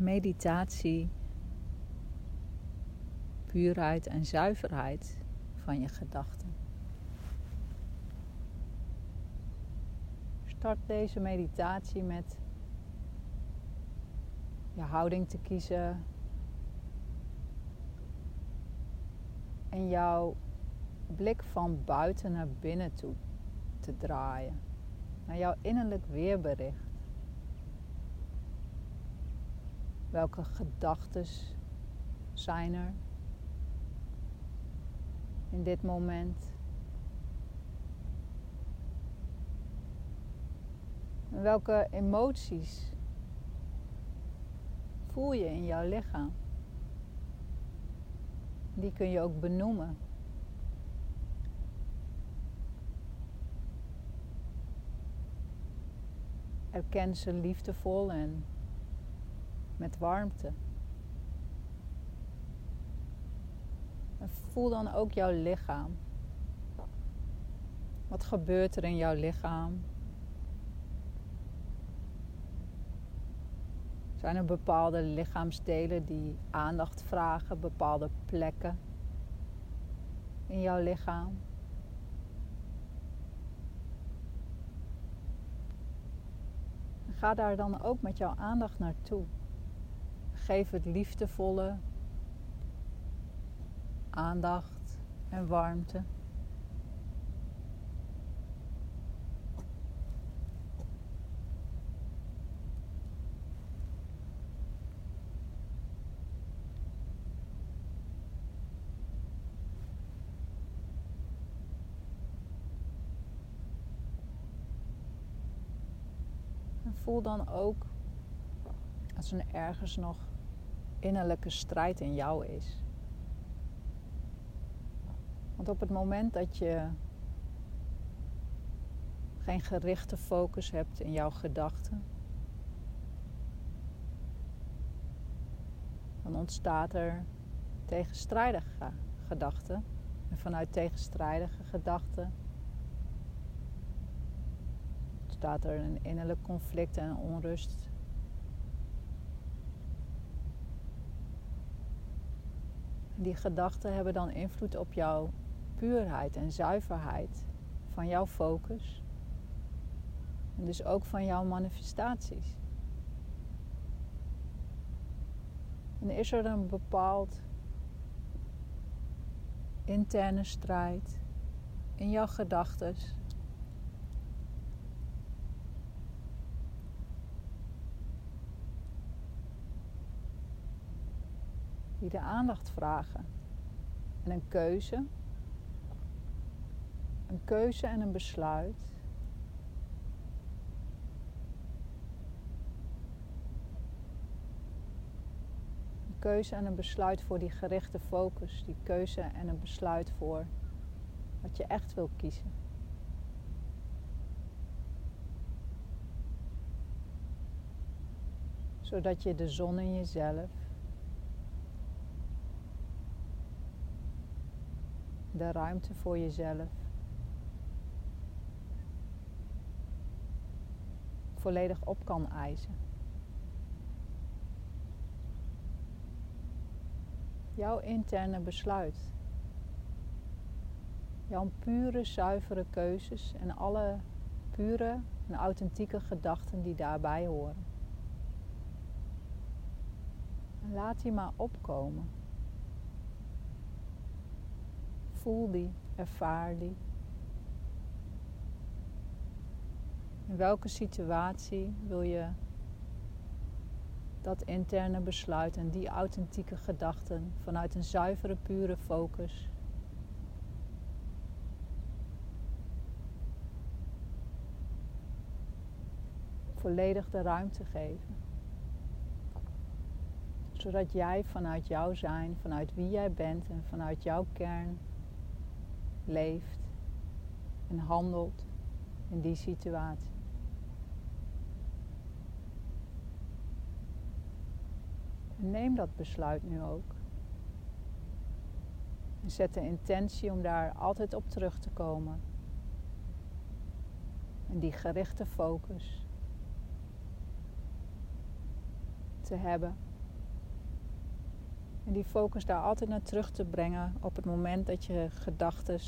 meditatie, puurheid en zuiverheid van je gedachten. Start deze meditatie met je houding te kiezen en jouw blik van buiten naar binnen toe te draaien, naar jouw innerlijk weerbericht. Welke gedachten zijn er in dit moment? En welke emoties voel je in jouw lichaam? Die kun je ook benoemen. Erken ze liefdevol en met warmte. En voel dan ook jouw lichaam. Wat gebeurt er in jouw lichaam? Zijn er bepaalde lichaamsdelen die aandacht vragen, bepaalde plekken in jouw lichaam? Ga daar dan ook met jouw aandacht naartoe. Geef het liefdevolle aandacht en warmte. voel dan ook als er ergens nog innerlijke strijd in jou is. Want op het moment dat je geen gerichte focus hebt in jouw gedachten, dan ontstaat er tegenstrijdige gedachten. En vanuit tegenstrijdige gedachten ontstaat er een innerlijk conflict en onrust. Die gedachten hebben dan invloed op jouw puurheid en zuiverheid van jouw focus. En dus ook van jouw manifestaties. En is er een bepaald interne strijd in jouw gedachten die de aandacht vragen. En een keuze. Een keuze en een besluit. Een keuze en een besluit voor die gerichte focus. Die keuze en een besluit voor wat je echt wil kiezen. Zodat je de zon in jezelf de ruimte voor jezelf. Volledig op kan eisen. Jouw interne besluit. Jouw pure, zuivere keuzes en alle pure en authentieke gedachten die daarbij horen. laat die maar opkomen. Voel die, ervaar die. In welke situatie wil je dat interne besluit en die authentieke gedachten vanuit een zuivere, pure focus volledig de ruimte geven. Zodat jij vanuit jouw zijn, vanuit wie jij bent en vanuit jouw kern leeft en handelt in die situatie. neem dat besluit nu ook. En zet de intentie om daar altijd op terug te komen. En die gerichte focus te hebben En die focus daar altijd naar terug te brengen op het moment dat je gedachten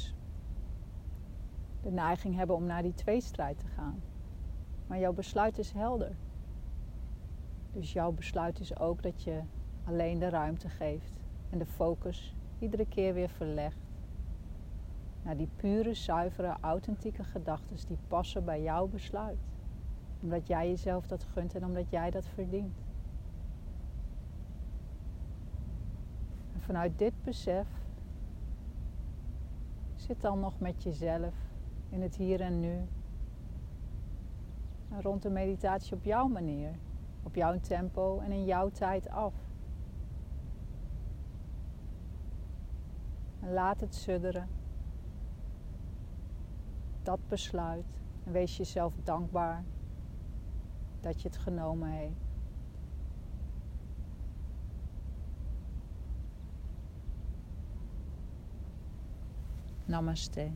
de neiging hebben om naar die tweestrijd te gaan. Maar jouw besluit is helder. Dus jouw besluit is ook dat je alleen de ruimte geeft en de focus iedere keer weer verlegt naar die pure, zuivere, authentieke gedachten die passen bij jouw besluit. Omdat jij jezelf dat gunt en omdat jij dat verdient. Vanuit dit besef zit dan nog met jezelf in het hier en nu. En rond de meditatie op jouw manier, op jouw tempo en in jouw tijd af. En laat het sudderen. Dat besluit. En wees jezelf dankbaar dat je het genomen heeft. Namastê.